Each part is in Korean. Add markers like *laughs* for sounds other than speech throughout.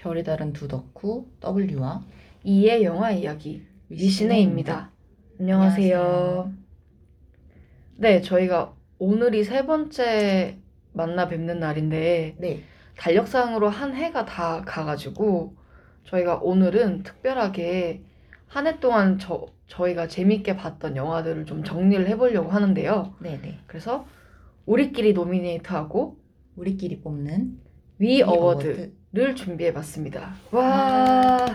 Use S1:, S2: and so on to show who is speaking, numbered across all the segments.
S1: 결이 다른 두 덕후 W와
S2: 이의 영화 이야기 위시네입니다. 안녕하세요.
S1: 안녕하세요.
S2: 네, 저희가 오늘이 세 번째 만나 뵙는 날인데
S1: 네,
S2: 달력상으로 한 해가 다 가가지고 저희가 오늘은 특별하게 한 해 동안 저, 저희가 재밌게 봤던 영화들을 좀 정리를 해보려고 하는데요.
S1: 네, 네.
S2: 그래서 우리끼리 노미네이트하고
S1: 우리끼리 뽑는
S2: 위 award 를 준비해 봤습니다. 와.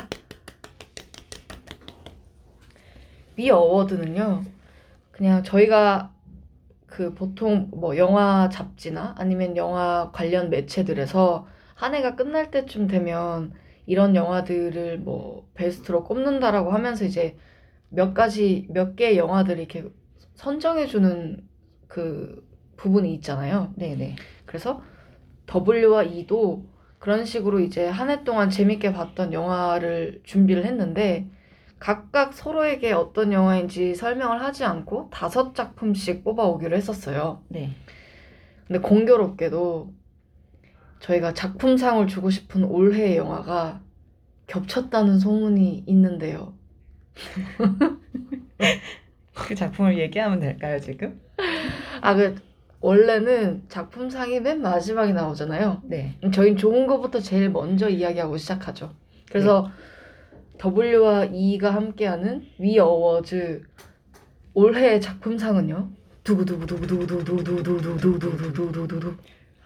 S2: 위 award는요, 그냥 저희가 그 보통 뭐 영화 잡지나 아니면 영화 관련 매체들에서 한 해가 끝날 때쯤 되면 이런 영화들을 뭐 베스트로 꼽는다라고 하면서 이제 몇 가지, 몇 개의 영화들을 이렇게 선정해 주는 그 부분이 있잖아요.
S1: 네, 네.
S2: 그래서 W와 E도 그런 식으로 이제 한 해 동안 재밌게 봤던 영화를 준비를 했는데 각각 서로에게 어떤 영화인지 설명을 하지 않고 다섯 작품씩 뽑아오기로 했었어요.
S1: 네.
S2: 근데 공교롭게도 저희가 작품상을 주고 싶은 올해의 영화가 겹쳤다는 소문이 있는데요. *laughs*
S1: 그 작품을 얘기하면 될까요, 지금?
S2: 아, 그 원래는 작품상이 맨 마지막에 나오잖아요.
S1: 네.
S2: 저희는 좋은 것부터 제일 먼저 이야기하고 시작하죠. 그래서 W와 E가 함께하는 위 어워즈 올해의 작품상은요. 두구두구두구두구두구두구두구두구두구두구두구두구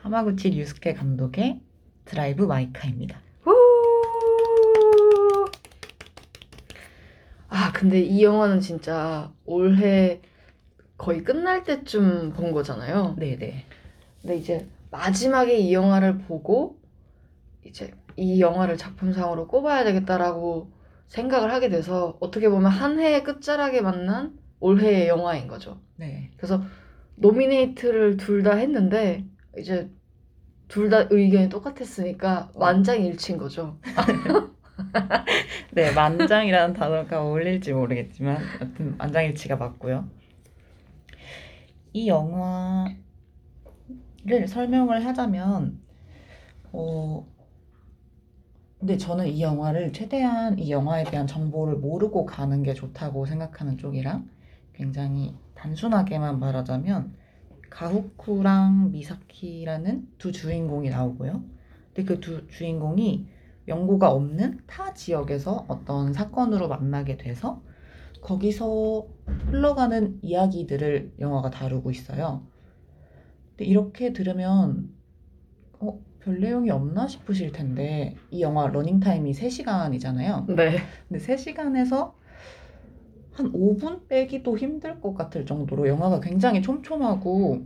S1: 하마구치 류스케 감독의 드라이브 마이카입니다.
S2: 아, 근데 이 영화는 진짜 올해 거의 끝날 때쯤 본 거잖아요.
S1: 네, 네.
S2: 근데 이제 마지막에 이 영화를 보고 이제 이 영화를 작품상으로 꼽아야 되겠다라고 생각을 하게 돼서 어떻게 보면 한 해의 끝자락에 만난 올해의 영화인 거죠.
S1: 네.
S2: 그래서 노미네이트를 둘 다 했는데 이제 둘 다 의견이 똑같았으니까 만장일치인 거죠. *laughs*
S1: 네, 만장이라는 단어가 어울릴지 모르겠지만 여튼 만장일치가 맞고요. 이 영화를 설명을 하자면 어 근데 저는 이 영화를 최대한 이 영화에 대한 정보를 모르고 가는 게 좋다고 생각하는 쪽이랑 굉장히 단순하게만 말하자면 가후쿠랑 미사키라는 두 주인공이 나오고요. 근데 그 두 주인공이 연고가 없는 타 지역에서 어떤 사건으로 만나게 돼서 거기서 흘러가는 이야기들을 영화가 다루고 있어요. 근데 이렇게 들으면 어, 별 내용이 없나 싶으실 텐데 이 영화 러닝타임이 3시간이잖아요.
S2: 네.
S1: 근데 3시간에서 한 5분 빼기도 힘들 것 같을 정도로 영화가 굉장히 촘촘하고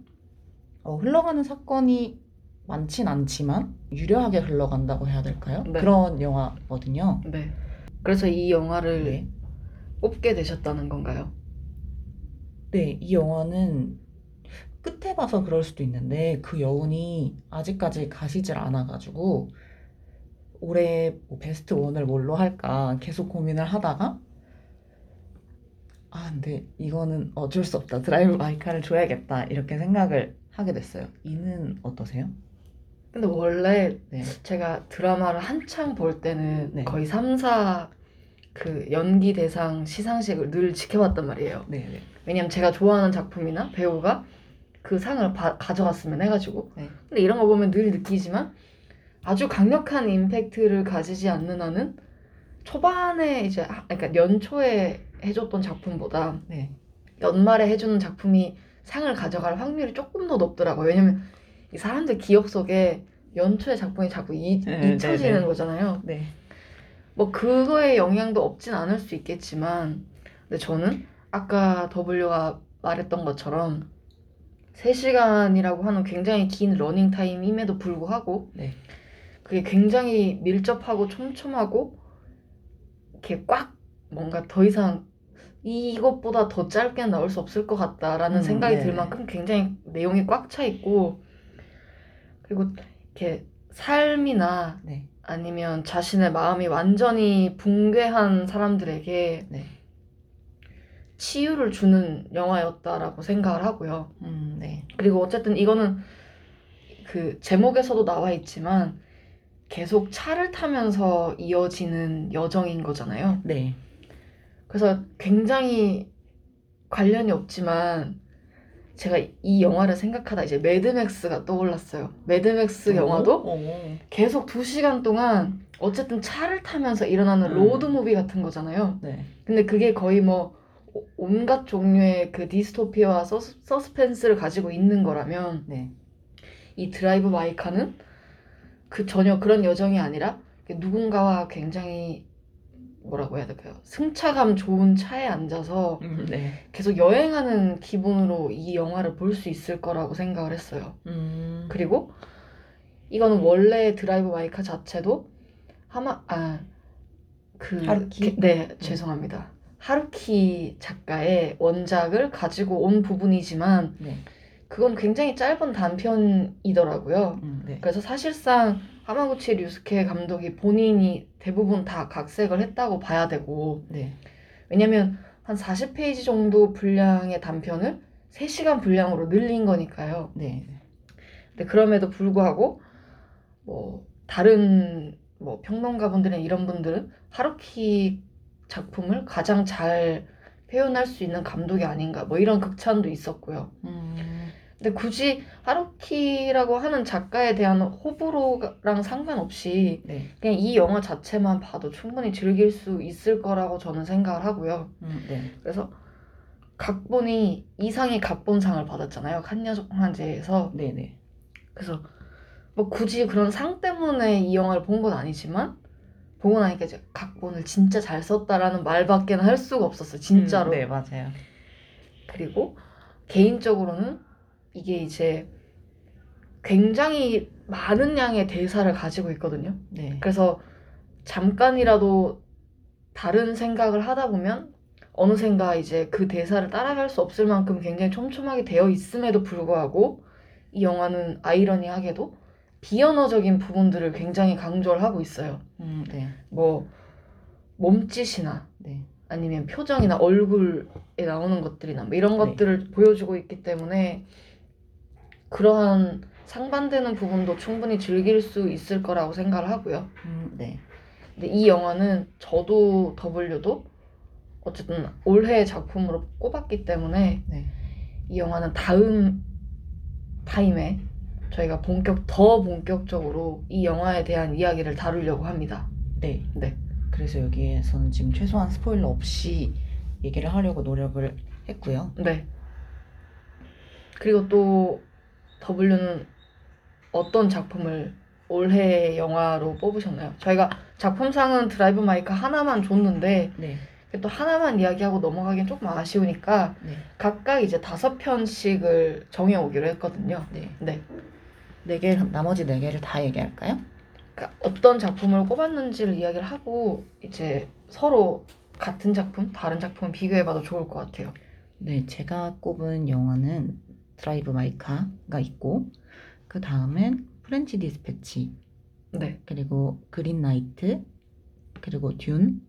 S1: 어, 흘러가는 사건이 많진 않지만 유려하게 흘러간다고 해야 될까요?
S2: 네.
S1: 그런 영화거든요.
S2: 네. 그래서 이 영화를
S1: 네.
S2: 뽑게 되셨다는 건가요?
S1: 네, 이 영화는 끝에 봐서 그럴 수도 있는데 그 여운이 아직까지 가시질 않아가지고 올해 뭐 베스트 원을 뭘로 할까 계속 고민을 하다가 아 근데 이거는 어쩔 수 없다 드라이브 마이카를 줘야겠다 이렇게 생각을 하게 됐어요. 이는 어떠세요?
S2: 근데 원래
S1: 네,
S2: 제가 드라마를 한창 볼 때는
S1: 네.
S2: 거의 3, 4 그 연기 대상 시상식을 늘 지켜봤단 말이에요.
S1: 네, 네,
S2: 왜냐면 제가 좋아하는 작품이나 배우가 그 상을 바- 가져갔으면 해가지고.
S1: 네.
S2: 근데 이런 거 보면 늘 느끼지만 아주 강력한 임팩트를 가지지 않는 한은 초반에 이제 하- 그러니까 연초에 해줬던 작품보다
S1: 네,
S2: 연말에 해주는 작품이 상을 가져갈 확률이 조금 더 높더라고요. 왜냐면 이 사람들 기억 속에 연초의 작품이 자꾸 잊,
S1: 네,
S2: 잊혀지는
S1: 네, 네.
S2: 거잖아요.
S1: 네,
S2: 뭐 그거의 영향도 없진 않을 수 있겠지만 근데 저는 아까 W가 말했던 것처럼 3시간이라고 하는 굉장히 긴 러닝 타임임에도 불구하고
S1: 네.
S2: 그게 굉장히 밀접하고 촘촘하고 이렇게 꽉 뭔가 더 이상 이것보다 더 짧게는 나올 수 없을 것 같다라는
S1: 음,
S2: 생각이
S1: 네.
S2: 들 만큼 굉장히 내용이 꽉 차 있고 그리고 이렇게 삶이나
S1: 네,
S2: 아니면 자신의 마음이 완전히 붕괴한 사람들에게
S1: 네.
S2: 치유를 주는 영화였다라고 생각을 하고요.
S1: 음, 네,
S2: 그리고 어쨌든 이거는 그 제목에서도 나와 있지만 계속 차를 타면서 이어지는 여정인 거잖아요.
S1: 네.
S2: 그래서 굉장히 관련이 없지만 제가 이 영화를 생각하다 이제 매드맥스가 떠올랐어요. 매드맥스 영화도
S1: 오.
S2: 계속 두 시간 동안 어쨌든 차를 타면서 일어나는
S1: 음.
S2: 로드 무비 같은 거잖아요.
S1: 네.
S2: 근데 그게 거의 뭐 오- 온갖 종류의 그 디스토피아와 서스, 서스펜스를 가지고 있는 거라면
S1: 네.
S2: 이 드라이브 마이카는 그 전혀 그런 여정이 아니라 누군가와 굉장히 뭐라고 해야 될까요? 승차감 좋은 차에 앉아서
S1: 음, 네.
S2: 계속 여행하는 기분으로 이 영화를 볼 수 있을 거라고 생각을 했어요.
S1: 음.
S2: 그리고 이거는 원래 드라이브 마이카 자체도 하마 아 그
S1: 하루키?
S2: 네 죄송합니다. 하루키 작가의 원작을 가지고 온 부분이지만
S1: 네.
S2: 그건 굉장히 짧은 단편이더라고요.
S1: 음, 네.
S2: 그래서 사실상 하마구치 류스케 감독이 본인이 대부분 다 각색을 했다고 봐야 되고
S1: 네.
S2: 왜냐면 한 40페이지 정도 분량의 단편을 3시간 분량으로 늘린 거니까요.
S1: 네.
S2: 근데 그럼에도 불구하고 뭐 다른 뭐 평론가분들이나 이런 분들은 하루키 작품을 가장 잘 표현할 수 있는 감독이 아닌가 뭐 이런 극찬도 있었고요.
S1: 음.
S2: 근데 굳이 하루키라고 하는 작가에 대한 호불호랑 상관없이
S1: 네.
S2: 그냥 이 영화 자체만 봐도 충분히 즐길 수 있을 거라고 저는 생각을 하고요.
S1: 음, 네.
S2: 그래서 각본이 이상의 각본상을 받았잖아요. 칸영화제에서.
S1: 네, 네.
S2: 그래서 뭐 굳이 그런 상 때문에 이 영화를 본 건 아니지만 보고 나니까 이제 각본을 진짜 잘 썼다라는 말밖에는 할 수가 없었어요. 진짜로.
S1: 음, 네, 맞아요.
S2: 그리고 개인적으로는 이게 이제 굉장히 많은 양의 대사를 가지고 있거든요.
S1: 네.
S2: 그래서 잠깐이라도 다른 생각을 하다 보면 어느샌가 이제 그 대사를 따라갈 수 없을 만큼 굉장히 촘촘하게 되어 있음에도 불구하고 이 영화는 아이러니하게도 비언어적인 부분들을 굉장히 강조를 하고 있어요.
S1: 음, 네.
S2: 뭐 몸짓이나
S1: 네.
S2: 아니면 표정이나 얼굴에 나오는 것들이나 뭐 이런
S1: 네.
S2: 것들을 보여주고 있기 때문에 그러한 상반되는 부분도 충분히 즐길 수 있을 거라고 생각을 하고요.
S1: 음, 네.
S2: 근데 이 영화는 저도 W도 어쨌든 올해의 작품으로 꼽았기 때문에
S1: 네.
S2: 이 영화는 다음 타임에 저희가 본격 더 본격적으로 이 영화에 대한 이야기를 다루려고 합니다.
S1: 네.
S2: 네.
S1: 그래서 여기에서는 지금 최소한 스포일러 없이 얘기를 하려고 노력을 했고요.
S2: 네. 그리고 또 W는 어떤 작품을 올해의 영화로 뽑으셨나요? 저희가 작품상은 드라이브 마이카 하나만 줬는데
S1: 네.
S2: 또 하나만 이야기하고 넘어가기엔 조금 아쉬우니까
S1: 네.
S2: 각각 이제 다섯 편씩을 정해 오기로 했거든요.
S1: 네.
S2: 네.
S1: 네 개, 나머지 네 개를 다 얘기할까요?
S2: 그러니까 어떤 작품을 꼽았는지를 이야기를 하고 이제 서로 같은 작품, 다른 작품 비교해봐도 좋을 것 같아요.
S1: 네, 제가 꼽은 영화는 드라이브 마이카가 있고, 그 다음엔 프렌치 디스패치,
S2: 네.
S1: 그리고 그린 나이트, 그리고 듄,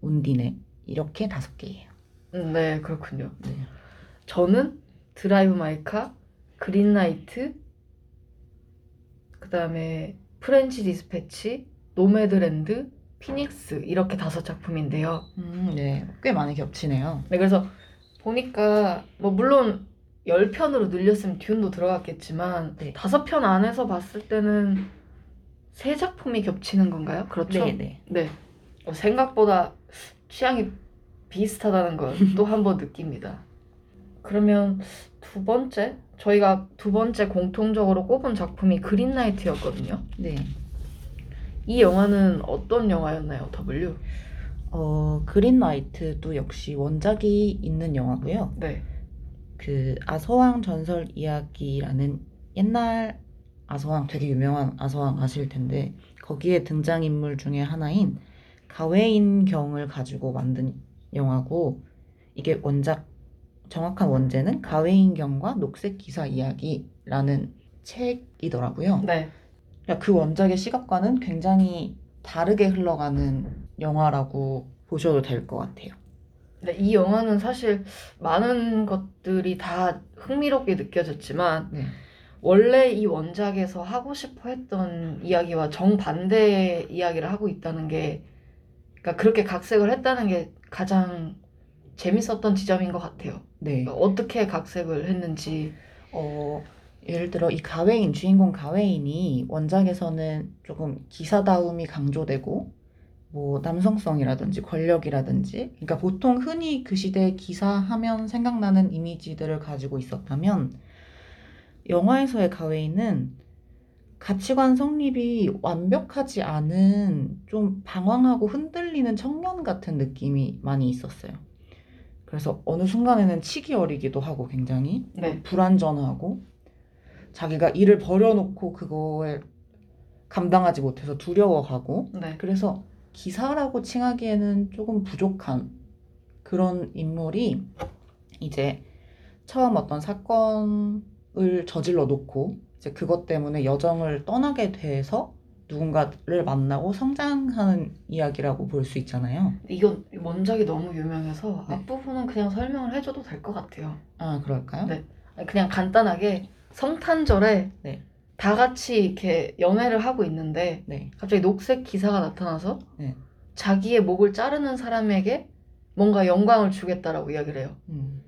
S1: 운디네 이렇게 다섯 개예요.
S2: 음, 네, 그렇군요.
S1: 네.
S2: 저는 드라이브 마이카, 그린 나이트, 그 다음에 프렌치 디스패치, 노매드랜드, 피닉스 이렇게 다섯 작품인데요.
S1: 음, 네, 꽤 많이 겹치네요.
S2: 네, 그래서 보니까 뭐 물론 10편으로 늘렸으면 듄도 들어갔겠지만
S1: 네.
S2: 다섯 편 안에서 봤을 때는 세 작품이 겹치는 건가요? 그렇죠?
S1: 네, 네.
S2: 네. 어, 생각보다 취향이 비슷하다는 걸 또 한 번 느낍니다. 그러면 두 번째 저희가 두 번째 공통적으로 꼽은 작품이 그린라이트였거든요.
S1: 네.
S2: 이 영화는 어떤 영화였나요, W?
S1: 어, 그린 나이트도 역시 원작이 있는 영화고요.
S2: 네.
S1: 그 아서왕 전설 이야기라는 옛날 아서왕 되게 유명한 아서왕 아실 텐데 거기에 등장 인물 중에 하나인 가웨인경을 가지고 만든 영화고 이게 원작 정확한 원제는 가웨인경과 녹색 기사 이야기라는 책이더라고요.
S2: 네.
S1: 그러니까 그 원작의 시각과는 굉장히 다르게 흘러가는 영화라고 보셔도 될 것 같아요.
S2: 네, 이 영화는 사실 많은 것들이 다 흥미롭게 느껴졌지만
S1: 네.
S2: 원래 이 원작에서 하고 싶어 했던 이야기와 정반대의 이야기를 하고 있다는 게, 그러니까 그렇게 각색을 했다는 게 가장 재밌었던 지점인 것 같아요.
S1: 네.
S2: 그러니까 어떻게 각색을 했는지.
S1: 어, 예를 들어 이 가웨인, 주인공 가웨인이 원작에서는 조금 기사다움이 강조되고 뭐 남성성이라든지 권력이라든지 그러니까 보통 흔히 그 시대 기사하면 생각나는 이미지들을 가지고 있었다면 영화에서의 가웨인은 가치관 성립이 완벽하지 않은 좀 방황하고 흔들리는 청년 같은 느낌이 많이 있었어요. 그래서 어느 순간에는 치기 어리기도 하고 굉장히
S2: 네.
S1: 불완전하고 자기가 일을 버려놓고 그거에 감당하지 못해서 두려워하고
S2: 네.
S1: 그래서 기사라고 칭하기에는 조금 부족한 그런 인물이 이제 처음 어떤 사건을 저질러 놓고 이제 그것 때문에 여정을 떠나게 돼서 누군가를 만나고 성장하는 이야기라고 볼 수 있잖아요.
S2: 이건 원작이 너무 유명해서
S1: 네.
S2: 앞부분은 그냥 설명을 해줘도 될 것 같아요.
S1: 아, 그럴까요?
S2: 네. 그냥 간단하게 성탄절에
S1: 네.
S2: 다 같이 이렇게 연애를 하고 있는데
S1: 네.
S2: 갑자기 녹색 기사가 나타나서
S1: 네.
S2: 자기의 목을 자르는 사람에게 뭔가 영광을 주겠다라고 이야기를 해요.
S1: 음.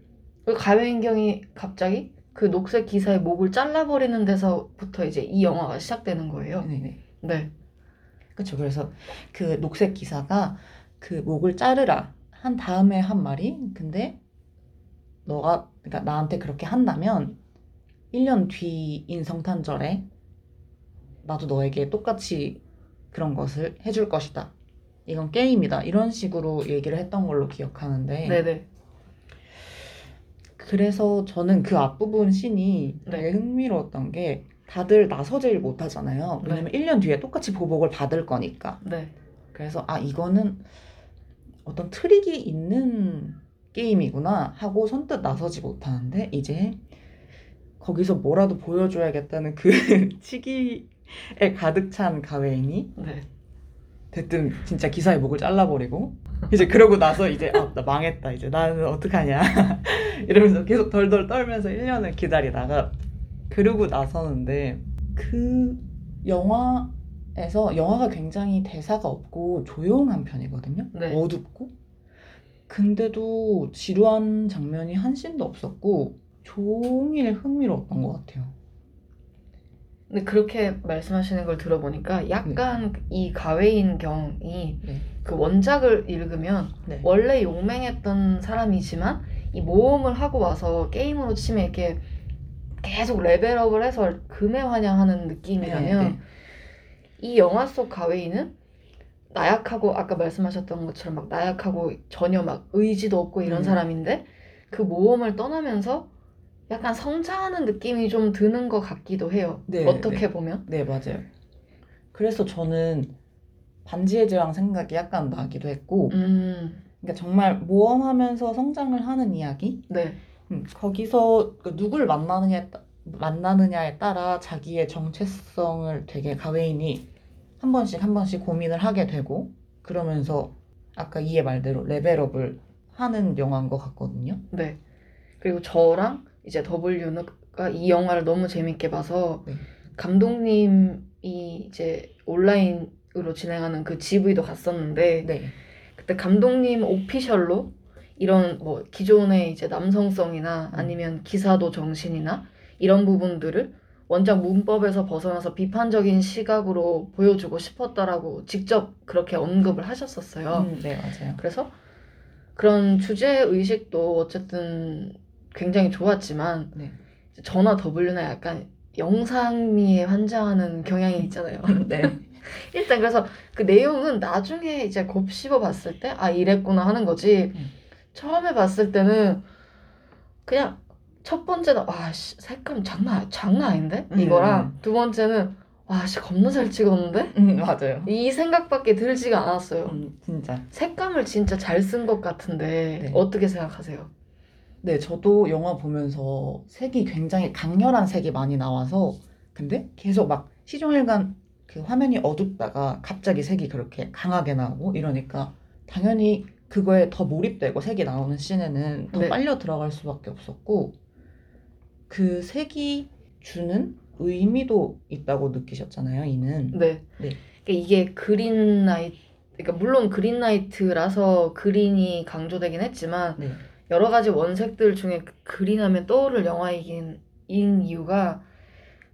S2: 그리고 가회인경이 갑자기 그 녹색 기사의 목을 잘라버리는 데서부터 이제 이 영화가 시작되는 거예요.
S1: 네네.
S2: 네.
S1: 그렇죠. 그래서 그 녹색 기사가 그 목을 자르라 한 다음에 한 말이 근데 너가 그러니까 나한테 그렇게 한다면 1년 뒤인 성탄절에 나도 너에게 똑같이 그런 것을 해줄 것이다. 이건 게임이다. 이런 식으로 얘기를 했던 걸로 기억하는데
S2: 네네.
S1: 그래서 저는 그 앞부분 씬이
S2: 네.
S1: 되게 흥미로웠던 게 다들 나서질 못하잖아요. 왜냐면 1년 뒤에 똑같이 보복을 받을 거니까.
S2: 네.
S1: 그래서 아 이거는 어떤 트릭이 있는 게임이구나 하고 선뜻 나서지 못하는데 이제 거기서 뭐라도 보여줘야겠다는 그 *laughs* 치기에 가득 찬 가웨인이
S2: 네.
S1: 대뜸 진짜 기사의 목을 잘라버리고 이제 그러고 나서 이제 아 나 망했다 이제 나는 어떡하냐 *laughs* 이러면서 계속 덜덜 떨면서 1년을 기다리다가 그러고 나서는데 그 영화에서 영화가 굉장히 대사가 없고 조용한 편이거든요
S2: 네.
S1: 어둡고 근데도 지루한 장면이 한 씬도 없었고 종일 흥미로웠던 것 같아요
S2: 근데 그렇게 말씀하시는 걸 들어보니까 약간 이 가웨인 경이
S1: 네.
S2: 그 원작을 읽으면
S1: 네.
S2: 원래 용맹했던 사람이지만 이 모험을 하고 와서 게임으로 치면 이렇게 계속 레벨업을 해서 금해환영하는 느낌이라면
S1: 네, 네.
S2: 이 영화 속 가웨이는 나약하고 아까 말씀하셨던 것처럼 막 나약하고 전혀 막 의지도 없고 이런
S1: 음.
S2: 사람인데 그 모험을 떠나면서 약간 성장하는 느낌이 좀 드는 것 같기도 해요.
S1: 네,
S2: 어떻게 보면.
S1: 네, 맞아요. 그래서 저는 반지의 제왕 생각이 약간 나기도 했고,
S2: 음,
S1: 그러니까 정말 모험하면서 성장을 하는 이야기?
S2: 네,
S1: 음, 거기서 그 누굴 만나느냐에, 따- 만나느냐에 따라 자기의 정체성을 되게 가웨인이 한 번씩 한 번씩 고민을 하게 되고, 그러면서 아까 이해 말대로 레벨업을 하는 영화인 것 같거든요.
S2: 네. 그리고 저랑 이제 W가 이 영화를 너무 재밌게 봐서
S1: 네.
S2: 감독님이 이제 온라인으로 진행하는 그 GV도 갔었는데
S1: 네.
S2: 그때 감독님 오피셜로 이런 뭐 기존의 이제 남성성이나
S1: 음.
S2: 아니면 기사도 정신이나 이런 부분들을 원작 문법에서 벗어나서 비판적인 시각으로 보여주고 싶었다라고 직접 그렇게 언급을 하셨었어요.
S1: 음, 네, 맞아요.
S2: 그래서 그런 주제 의식도 어쨌든 굉장히 좋았지만
S1: 네.
S2: 전화 W나 약간 영상미에 환장하는 경향이 있잖아요. *laughs*
S1: 네. *laughs*
S2: 일단 그래서 그 내용은 나중에 이제 곱씹어 봤을 때 아 이랬구나 하는 거지.
S1: 음.
S2: 처음에 봤을 때는 그냥 첫 번째는 와 씨 색감 장난 장난 아닌데
S1: 음.
S2: 이거랑 두 번째는 와씨 겁나 잘 찍었는데
S1: 음, 맞아요.
S2: 이 생각밖에 들지가 않았어요.
S1: 음, 진짜.
S2: 색감을 진짜 잘 쓴 것 같은데
S1: 네.
S2: 어떻게 생각하세요?
S1: 네, 저도 영화 보면서 색이 굉장히 강렬한 색이 많이 나와서 근데 계속 막 시종일관 그 화면이 어둡다가 갑자기 색이 그렇게 강하게 나오고 이러니까 당연히 그거에 더 몰입되고 색이 나오는 씬에는 더
S2: 네.
S1: 빨려 들어갈 수밖에 없었고 그 색이 주는 의미도 있다고 느끼셨잖아요, 이는.
S2: 네.
S1: 네.
S2: 그러니까 이게 그린라이트, 그러니까 물론 그린라이트라서 그린이 강조되긴 했지만
S1: 네.
S2: 여러 가지 원색들 중에 그린하면 떠오를 영화이긴 인 이유가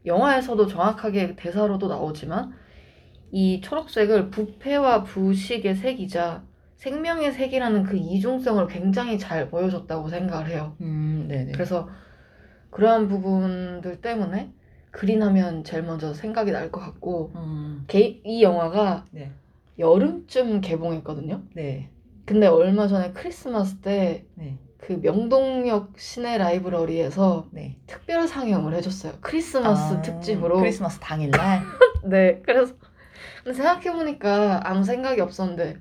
S2: 영화에서도 정확하게 대사로도 나오지만 이 초록색을 부패와 부식의 색이자 생명의 색이라는 그 이중성을 굉장히 잘 보여줬다고 생각을 해요.
S1: 음, 네네.
S2: 그래서 그러한 부분들 때문에 그린하면 제일 먼저 생각이 날 것 같고
S1: 음,
S2: 게- 이 영화가
S1: 네.
S2: 여름쯤 개봉했거든요.
S1: 네.
S2: 근데 얼마 전에 크리스마스 때 그
S1: 네.
S2: 명동역 시내 라이브러리에서
S1: 네.
S2: 특별 상영을 해줬어요. 크리스마스
S1: 아,
S2: 특집으로.
S1: 크리스마스 당일날. *laughs*
S2: 네, 그래서 근데 생각해 보니까 아무 생각이 없었는데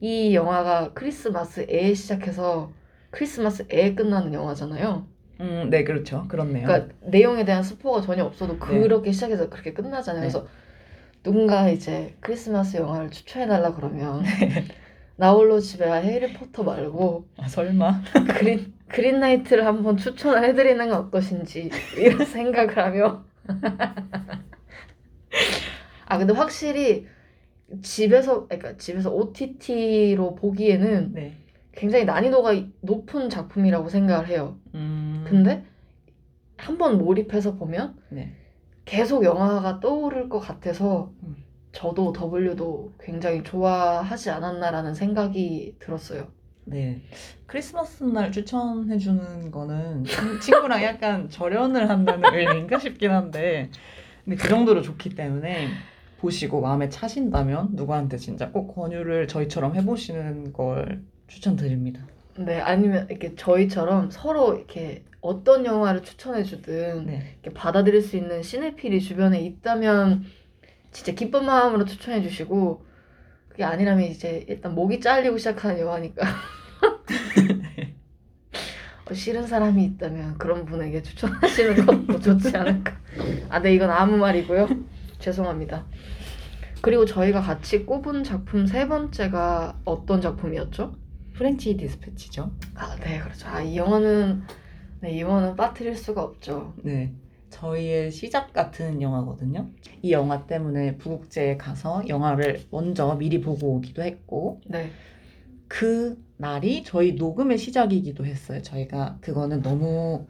S2: 이 영화가 크리스마스에 시작해서 크리스마스에 끝나는 영화잖아요.
S1: 음, 네, 그렇죠. 그렇네요.
S2: 그러니까 내용에 대한 스포가 전혀 없어도
S1: 네.
S2: 그렇게 시작해서 그렇게 끝나잖아요.
S1: 네.
S2: 그래서 누군가 이제 크리스마스 영화를 추천해 달라 그러면
S1: 네.
S2: 나 홀로 집에 해리포터 말고
S1: 아, 설마? *laughs*
S2: 그린 그린라이트를 한번 추천을 해드리는 건 어떠신지 이런 *laughs* 생각을 하며 *laughs* 아 근데 확실히 집에서 그러니까 집에서 OTT로 보기에는
S1: 네.
S2: 굉장히 난이도가 높은 작품이라고 생각을 해요.
S1: 음,
S2: 근데 한 번 몰입해서 보면
S1: 네.
S2: 계속 영화가 떠오를 것 같아서
S1: 음.
S2: 저도 W도 굉장히 좋아하지 않았나라는 생각이 들었어요.
S1: 네. 크리스마스 날 추천해주는 거는 친- 친구랑 약간 절연을 한다는 *laughs* 의미인가 싶긴 한데, 근데 그 정도로 좋기 때문에 보시고 마음에 차신다면 누구한테 진짜 꼭 권유를 저희처럼 해보시는 걸 추천드립니다.
S2: 네, 아니면 이렇게 저희처럼 서로 이렇게 어떤 영화를 추천해주든
S1: 네.
S2: 이렇게 받아들일 수 있는 시네필이 주변에 있다면 진짜 기쁜 마음으로 추천해 주시고 그게 아니라면 이제 일단 목이 잘리고 시작하는 영화니까 *laughs* 어, 싫은 사람이 있다면 그런 분에게 추천하시는 것도 좋지 않을까 아 네 이건 아무 말이고요 죄송합니다 그리고 저희가 같이 꼽은 작품 세 번째가 어떤 작품이었죠?
S1: 프렌치 디스패치죠.
S2: 아네 그렇죠 아 이 영화는 네, 이 영화는 빠뜨릴 수가 없죠
S1: 네. 저희의 시작 같은 영화거든요. 이 영화 때문에 부국제에 가서 영화를 먼저 미리 보고 오기도 했고,
S2: 네
S1: 그 날이 저희 녹음의 시작이기도 했어요. 저희가 그거는 너무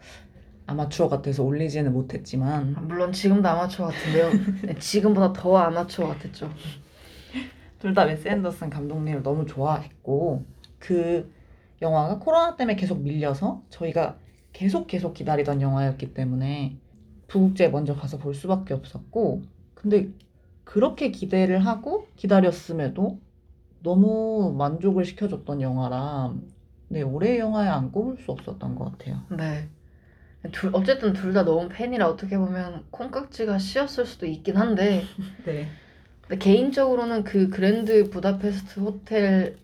S1: 아마추어 같아서 올리지는 못했지만
S2: 아, 물론 지금도 아마추어 같은데요. 네, 지금보다 더 아마추어 같았죠.
S1: 둘 다 웨스 앤더슨 감독님을 너무 좋아했고 그 영화가 코로나 때문에 계속 밀려서 저희가 계속 계속 기다리던 영화였기 때문에 부국제에 먼저 가서 볼 수밖에 없었고 근데 그렇게 기대를 하고 기다렸음에도 너무 만족을 시켜줬던 영화라 네 올해 영화에 안 꼽을 수 없었던 것 같아요.
S2: 네. 둘, 어쨌든 둘 다 너무 팬이라 어떻게 보면 콩깍지가 씌었을 수도 있긴 한데 *laughs*
S1: 네.
S2: 근데 개인적으로는 그 그랜드 부다페스트 호텔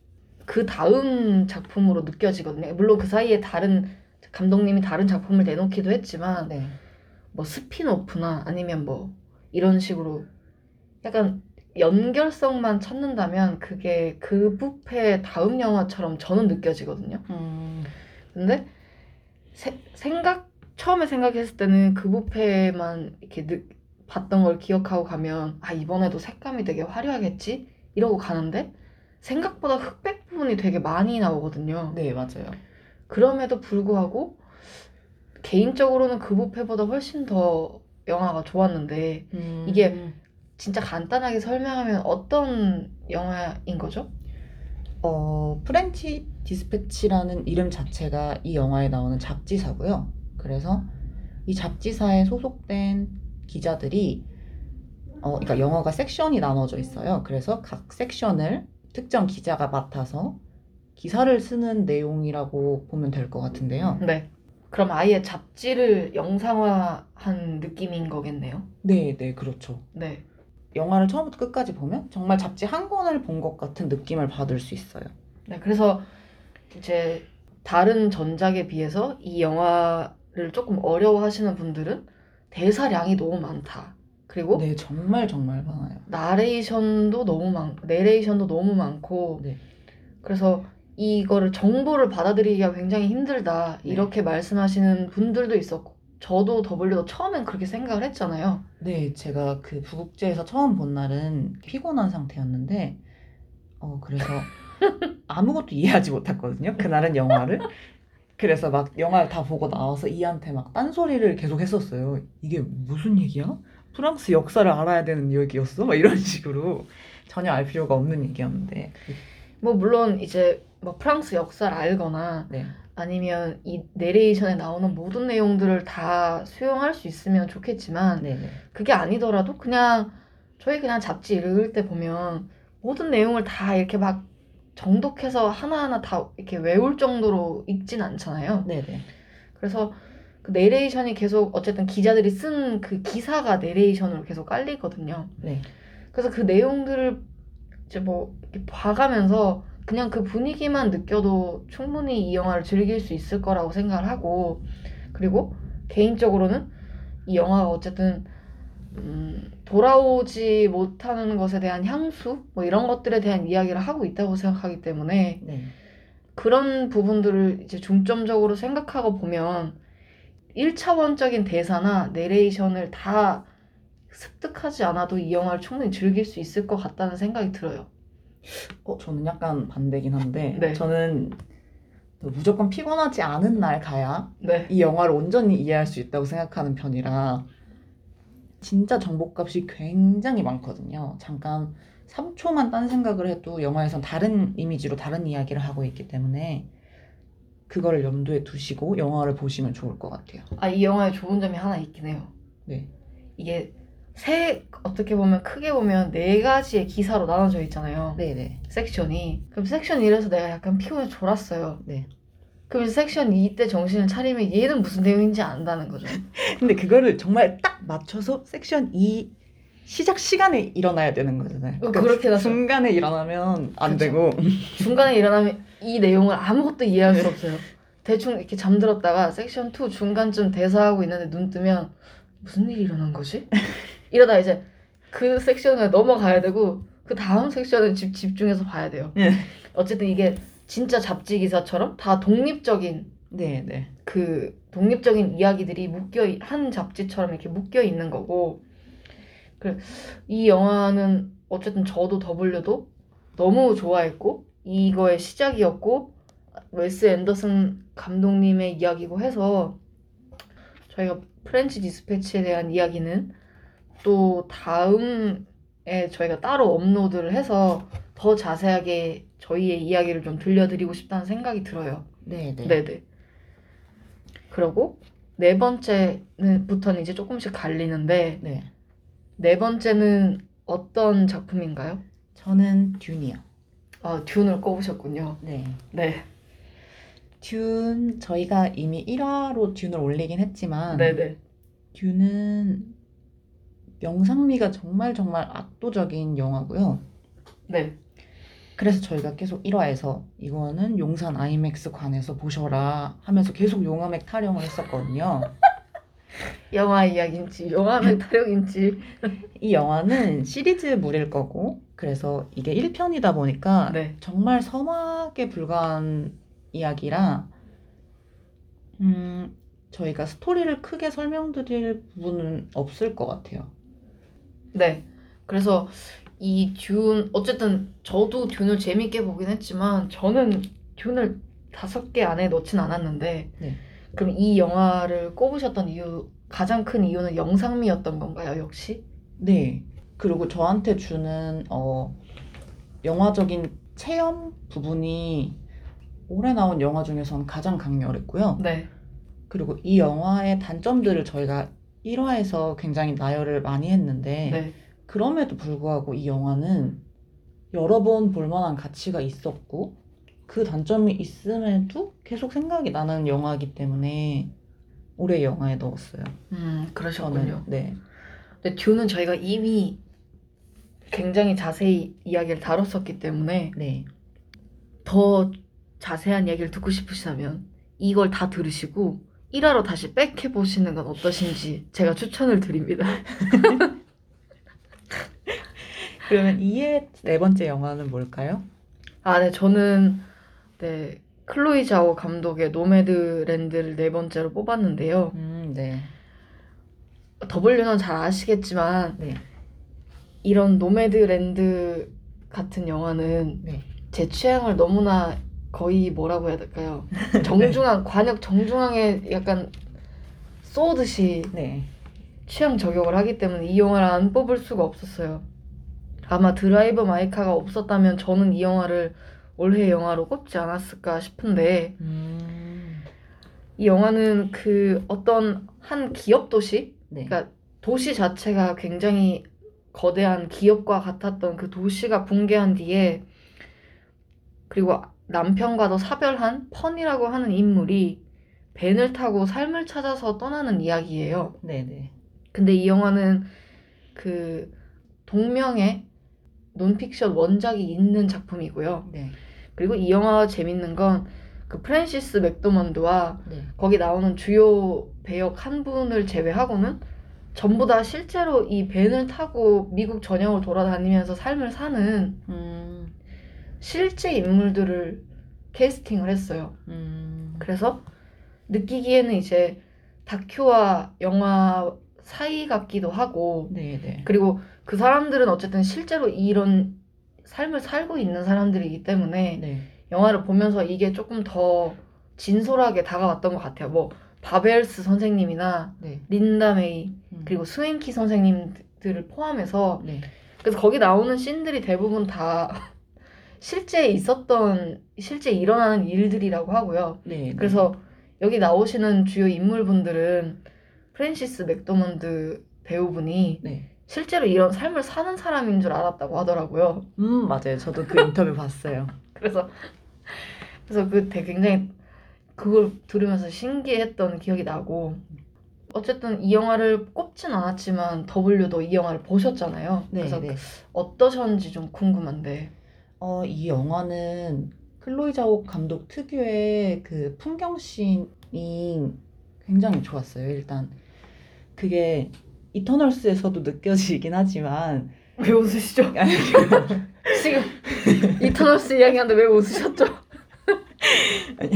S2: 그 다음 작품으로 느껴지거든요. 물론 그 사이에 다른 감독님이 다른 작품을 내놓기도 했지만
S1: 네.
S2: 뭐 스피노프나 아니면 뭐 이런 식으로 약간 연결성만 찾는다면 그게 그 부패 다음 영화처럼 저는 느껴지거든요.
S1: 음,
S2: 근데 세- 생각 처음에 생각했을 때는 그 부패만 이렇게 느, 봤던 걸 기억하고 가면 아 이번에도 색감이 되게 화려하겠지 이러고 가는데 생각보다 흑백 부분이 되게 많이 나오거든요.
S1: 네 맞아요.
S2: 그럼에도 불구하고 개인적으로는 그부페보다 훨씬 더 영화가 좋았는데
S1: 음,
S2: 이게 진짜 간단하게 설명하면 어떤 영화인 거죠?
S1: 어, 프렌치 디스패치라는 이름 자체가 이 영화에 나오는 잡지사고요. 그래서 이 잡지사에 소속된 기자들이 어, 그러니까 영화가 섹션이 나눠져 있어요. 그래서 각 섹션을 특정 기자가 맡아서 기사를 쓰는 내용이라고 보면 될 것 같은데요.
S2: 네. 그럼 아예 잡지를 영상화한 느낌인 거겠네요.
S1: 네, 네, 그렇죠.
S2: 네.
S1: 영화를 처음부터 끝까지 보면 정말 잡지 한 권을 본 것 같은 느낌을 받을 수 있어요.
S2: 네. 그래서 이제 다른 전작에 비해서 이 영화를 조금 어려워하시는 분들은 대사량이 너무 많다. 그리고
S1: 네, 정말 정말 많아요.
S2: 나레이션도 너무 많, 내레이션도 너무 많고,
S1: 네.
S2: 그래서 이거를 정보를 받아들이기가 굉장히 힘들다
S1: 네.
S2: 이렇게 말씀하시는 분들도 있었고 저도 더블유도 처음엔 그렇게 생각을 했잖아요.
S1: 네, 제가 그 부국제에서 처음 본 날은 피곤한 상태였는데, 어, 그래서 *laughs* 아무것도 이해하지 못했거든요. 그날은 영화를. 그래서 막 영화를 다 보고 나와서 이한테 막 딴소리를 계속 했었어요. 이게 무슨 얘기야? 프랑스 역사를 알아야 되는 얘기였어? 막 이런 식으로 전혀 알 필요가 없는 얘기였는데.
S2: 뭐 물론 이제 뭐 프랑스 역사를 알거나
S1: 네,
S2: 아니면 이 내레이션에 나오는 모든 내용들을 다 수용할 수 있으면 좋겠지만
S1: 네, 네.
S2: 그게 아니더라도 그냥 저희 그냥 잡지 읽을 때 보면 모든 내용을 다 이렇게 막 정독해서 하나하나 다 이렇게 외울 정도로 읽진 않잖아요.
S1: 네, 네.
S2: 그래서 그 내레이션이 계속 어쨌든 기자들이 쓴 그 기사가 내레이션으로 계속 깔리거든요.
S1: 네.
S2: 그래서 그 내용들을 이제 뭐 이렇게 봐가면서 그냥 그 분위기만 느껴도 충분히 이 영화를 즐길 수 있을 거라고 생각을 하고 그리고 개인적으로는 이 영화가 어쨌든 음, 돌아오지 못하는 것에 대한 향수 뭐 이런 것들에 대한 이야기를 하고 있다고 생각하기 때문에
S1: 네.
S2: 그런 부분들을 이제 중점적으로 생각하고 보면 1차원적인 대사나 내레이션을 다 습득하지 않아도 이 영화를 충분히 즐길 수 있을 것 같다는 생각이 들어요.
S1: 어, 저는 약간 반대긴 한데,
S2: 네.
S1: 저는 무조건 피곤하지 않은 날 가야
S2: 네.
S1: 이 영화를 온전히 이해할 수 있다고 생각하는 편이라 진짜 정보값이 굉장히 많거든요. 잠깐 3초만 딴 생각을 해도 영화에선 다른 이미지로 다른 이야기를 하고 있기 때문에 그거를 염두에 두시고 영화를 보시면 좋을 것 같아요.
S2: 아, 이 영화에 좋은 점이 하나 있긴 해요.
S1: 네.
S2: 이게 세, 어떻게 보면 크게 보면 네 가지의 기사로 나눠져 있잖아요.
S1: 네네.
S2: 섹션이. 그럼 섹션 1에서 내가 약간 피곤해 졸았어요.
S1: 네.
S2: 그럼 섹션 2 때 정신을 차리면 얘는 무슨 내용인지 안다는 거죠. *laughs*
S1: 근데 그거를 정말 딱 맞춰서 섹션 2 시작 시간에 일어나야 되는 거잖아요.
S2: 어, 그렇게 해놨어요.
S1: 중간에 일어나면 안
S2: 그쵸.
S1: 되고. *laughs*
S2: 중간에 일어나면 이 내용을 아무것도 이해할 수 없어요. 대충 이렇게 잠들었다가 섹션 2 중간쯤 대사하고 있는데 눈 뜨면 무슨 일이 일어난 거지? *laughs* 이러다 이제 그 섹션을 넘어가야 되고 그 다음 섹션을 집, 집중해서 봐야 돼요.
S1: 네.
S2: 어쨌든 이게 진짜 잡지 기사처럼 다 독립적인
S1: 네 네.
S2: 그 독립적인 이야기들이 묶여 있- 한 잡지처럼 이렇게 묶여 있는 거고 그래 이 영화는 어쨌든 저도 더블유도 너무 좋아했고 이거의 시작이었고 웨스 앤더슨 감독님의 이야기고 해서 저희가 프렌치 디스패치에 대한 이야기는 또 다음에 저희가 따로 업로드를 해서 더 자세하게 저희의 이야기를 좀 들려드리고 싶다는 생각이 들어요.
S1: 네네.
S2: 네네. 그리고 네 번째는부터는 이제 조금씩 갈리는데
S1: 네.
S2: 네 번째는 어떤 작품인가요?
S1: 저는 듄이요.
S2: 아 듄을 꼽으셨군요.
S1: 네.
S2: 네,
S1: 듄 저희가 이미 1화로 듄을 올리긴 했지만
S2: 네네.
S1: 듄은 영상미가 정말 정말 압도적인 영화고요.
S2: 네,
S1: 그래서 저희가 계속 1화에서 이거는 용산 아이맥스 관에서 보셔라 하면서 계속 용화맥 타령을 했었거든요. *laughs*
S2: 영화 이야기인지 영화의 타령인지.
S1: 이 영화는 시리즈물일 거고 그래서 이게 1편이다 보니까
S2: 네,
S1: 정말 서막에 불과한 이야기라 음, 저희가 스토리를 크게 설명드릴 부분은 없을 것 같아요.
S2: 네. 그래서 이 듄 어쨌든 저도 듄을 재밌게 보긴 했지만 저는 듄을 다섯 개 안에 넣진 않았는데
S1: 네.
S2: 그럼 이 영화를 꼽으셨던 이유 가장 큰 이유는 영상미였던 건가요 역시?
S1: 네. 그리고 저한테 주는 어, 영화적인 체험 부분이 올해 나온 영화 중에선 가장 강렬했고요.
S2: 네.
S1: 그리고 이 영화의 단점들을 저희가 1화에서 굉장히 나열을 많이 했는데
S2: 네.
S1: 그럼에도 불구하고 이 영화는 여러 번 볼만한 가치가 있었고 그 단점이 있음에도 계속 생각이 나는 영화이기 때문에 올해 영화에 넣었어요.
S2: 음, 그러셨군요.
S1: 저는 네.
S2: 근데 듀는 저희가 이미 굉장히 자세히 이야기를 다뤘었기 때문에
S1: 네.
S2: 더 자세한 이야기를 듣고 싶으시다면 이걸 다 들으시고 1화로 다시 백해 보시는 건 어떠신지 제가 추천을 드립니다. *laughs*
S1: 그러면 이의 네 번째 영화는 뭘까요?
S2: 아, 네, 저는 네 클로이 자오 감독의 노매드랜드를 네 번째로 뽑았는데요.
S1: 음, 네.
S2: W는 잘 아시겠지만
S1: 네.
S2: 이런 노매드랜드 같은 영화는
S1: 네.
S2: 제 취향을 너무나 거의 뭐라고 해야 될까요? 정중앙 과녁 *laughs* 정중앙에 약간 쏘듯이
S1: 네.
S2: 취향 저격을 하기 때문에 이 영화를 안 뽑을 수가 없었어요. 아마 드라이브 마이카가 없었다면 저는 이 영화를 올해 영화로 꼽지 않았을까 싶은데
S1: 음.
S2: 이 영화는 그 어떤 한 기업 도시
S1: 네.
S2: 그러니까 도시 자체가 굉장히 거대한 기업과 같았던 그 도시가 붕괴한 뒤에 그리고 남편과도 사별한 펀이라고 하는 인물이 벤을 타고 삶을 찾아서 떠나는 이야기예요.
S1: 네네.
S2: 근데 이 영화는 그 동명의 논픽션 원작이 있는 작품이고요.
S1: 네.
S2: 그리고 이 영화가 재밌는 건 그 프랜시스 맥도먼드와
S1: 네.
S2: 거기 나오는 주요 배역 한 분을 제외하고는 전부 다 실제로 이 벤을 타고 미국 전역을 돌아다니면서 삶을 사는
S1: 음.
S2: 실제 인물들을 캐스팅을 했어요.
S1: 음.
S2: 그래서 느끼기에는 이제 다큐와 영화 사이 같기도 하고
S1: 네네.
S2: 그리고 그 사람들은 어쨌든 실제로 이런 삶을 살고 있는 사람들이기 때문에
S1: 네.
S2: 영화를 보면서 이게 조금 더 진솔하게 다가왔던 것 같아요. 뭐 밥 웰스 선생님이나
S1: 네.
S2: 린다 메이
S1: 음.
S2: 그리고 스왱키 선생님들을 포함해서
S1: 네.
S2: 그래서 거기 나오는 씬들이 대부분 다 실제 있었던 실제 일어나는 일들이라고 하고요.
S1: 네.
S2: 그래서 여기 나오시는 주요 인물분들은 프랜시스 맥도먼드 배우분이
S1: 네.
S2: 실제로 이런 삶을 사는 사람인 줄 알았다고 하더라고요.
S1: 음 맞아요. 저도 그 인터뷰 봤어요. *laughs*
S2: 그래서 그래서 그 되게 굉장히 그걸 들으면서 신기했던 기억이 나고 어쨌든 이 영화를 꼽진 않았지만 W도 이 영화를 보셨잖아요.
S1: 네.
S2: 그래서
S1: 네.
S2: 어떠셨는지 좀 궁금한데.
S1: 어, 이 영화는 클로이 자오 감독 특유의 그 풍경씬이 굉장히 좋았어요. 일단 그게 이터널스에서도 느껴지긴 하지만
S2: 왜 웃으시죠? *laughs*
S1: 아니,
S2: 지금 이터널스 이야기하는데 왜 웃으셨죠? *laughs*
S1: 아니,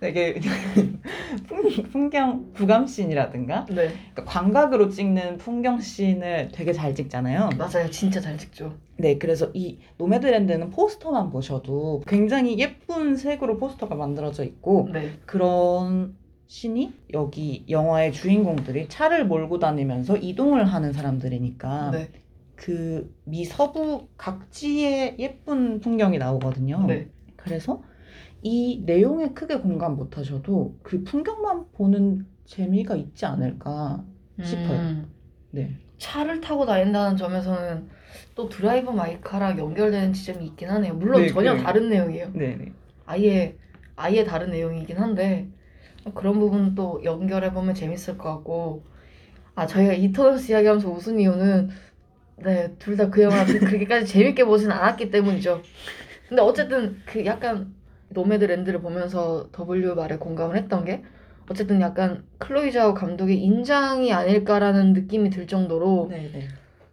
S1: 되게 *laughs* 풍, 풍경 부감씬이라든가
S2: 네
S1: 그러니까 광각으로 찍는 풍경씬을 되게 잘 찍잖아요.
S2: 맞아요 진짜 잘 찍죠.
S1: 네, 그래서 이 노매드랜드는 포스터만 보셔도 굉장히 예쁜 색으로 포스터가 만들어져 있고
S2: 네
S1: 그런 신이 여기 영화의 주인공들이 차를 몰고 다니면서 이동을 하는 사람들이니까
S2: 네.
S1: 그미 서부 각지의 예쁜 풍경이 나오거든요.
S2: 네.
S1: 그래서 이 내용에 크게 공감 못 하셔도 그 풍경만 보는 재미가 있지 않을까 싶어요.
S2: 음,
S1: 네.
S2: 차를 타고 다닌다는 점에서는 또 드라이브 마이카랑 연결되는 지점이 있긴 하네요. 물론
S1: 네,
S2: 전혀
S1: 네.
S2: 다른 내용이에요.
S1: 네, 네.
S2: 아예 아예 다른 내용이긴 한데 그런 부분 또 연결해 보면 재밌을 것 같고 아 저희가 이터널스 이야기하면서 웃은 이유는 네 둘 다 그 영화 그- 그렇게까지 *laughs* 재밌게 보진 않았기 때문이죠. 근데 어쨌든 그 약간 노매드랜드를 보면서 W 말에 공감을 했던 게 어쨌든 약간 클로이 자오 감독의 인장이 아닐까라는 느낌이 들 정도로
S1: 네, 네.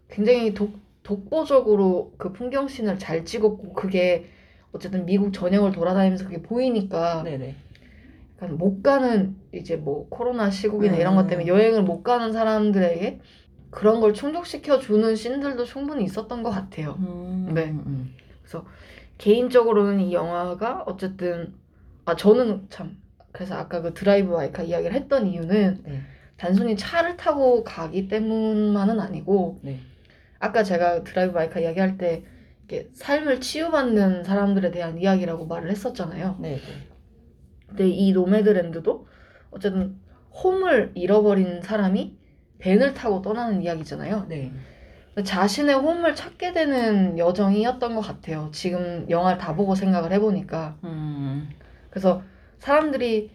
S2: 굉장히 독, 독보적으로 그 풍경 씬을 잘 찍었고 그게 어쨌든 미국 전역을 돌아다니면서 그게 보이니까
S1: 네, 네.
S2: 약간 못 가는 이제 뭐 코로나 시국이나
S1: 음.
S2: 이런 것 때문에 여행을 못 가는 사람들에게 그런 걸 충족시켜 주는 씬들도 충분히 있었던 것 같아요.
S1: 음,
S2: 네.
S1: 음, 음.
S2: 개인적으로는 이 영화가 어쨌든 아 저는 참 그래서 아까 그 드라이브 마이카 이야기를 했던 이유는
S1: 네.
S2: 단순히 차를 타고 가기 때문만은 아니고
S1: 네.
S2: 아까 제가 드라이브 마이카 이야기할 때 이렇게 삶을 치유받는 사람들에 대한 이야기라고 말을 했었잖아요.
S1: 네, 네.
S2: 근데 이 노매드랜드도 어쨌든 home을 잃어버린 사람이 밴을 타고 떠나는 이야기잖아요.
S1: 네.
S2: 자신의 home을 찾게 되는 여정이었던 것 같아요. 지금 영화를 다 보고 생각을 해보니까.
S1: 음.
S2: 그래서 사람들이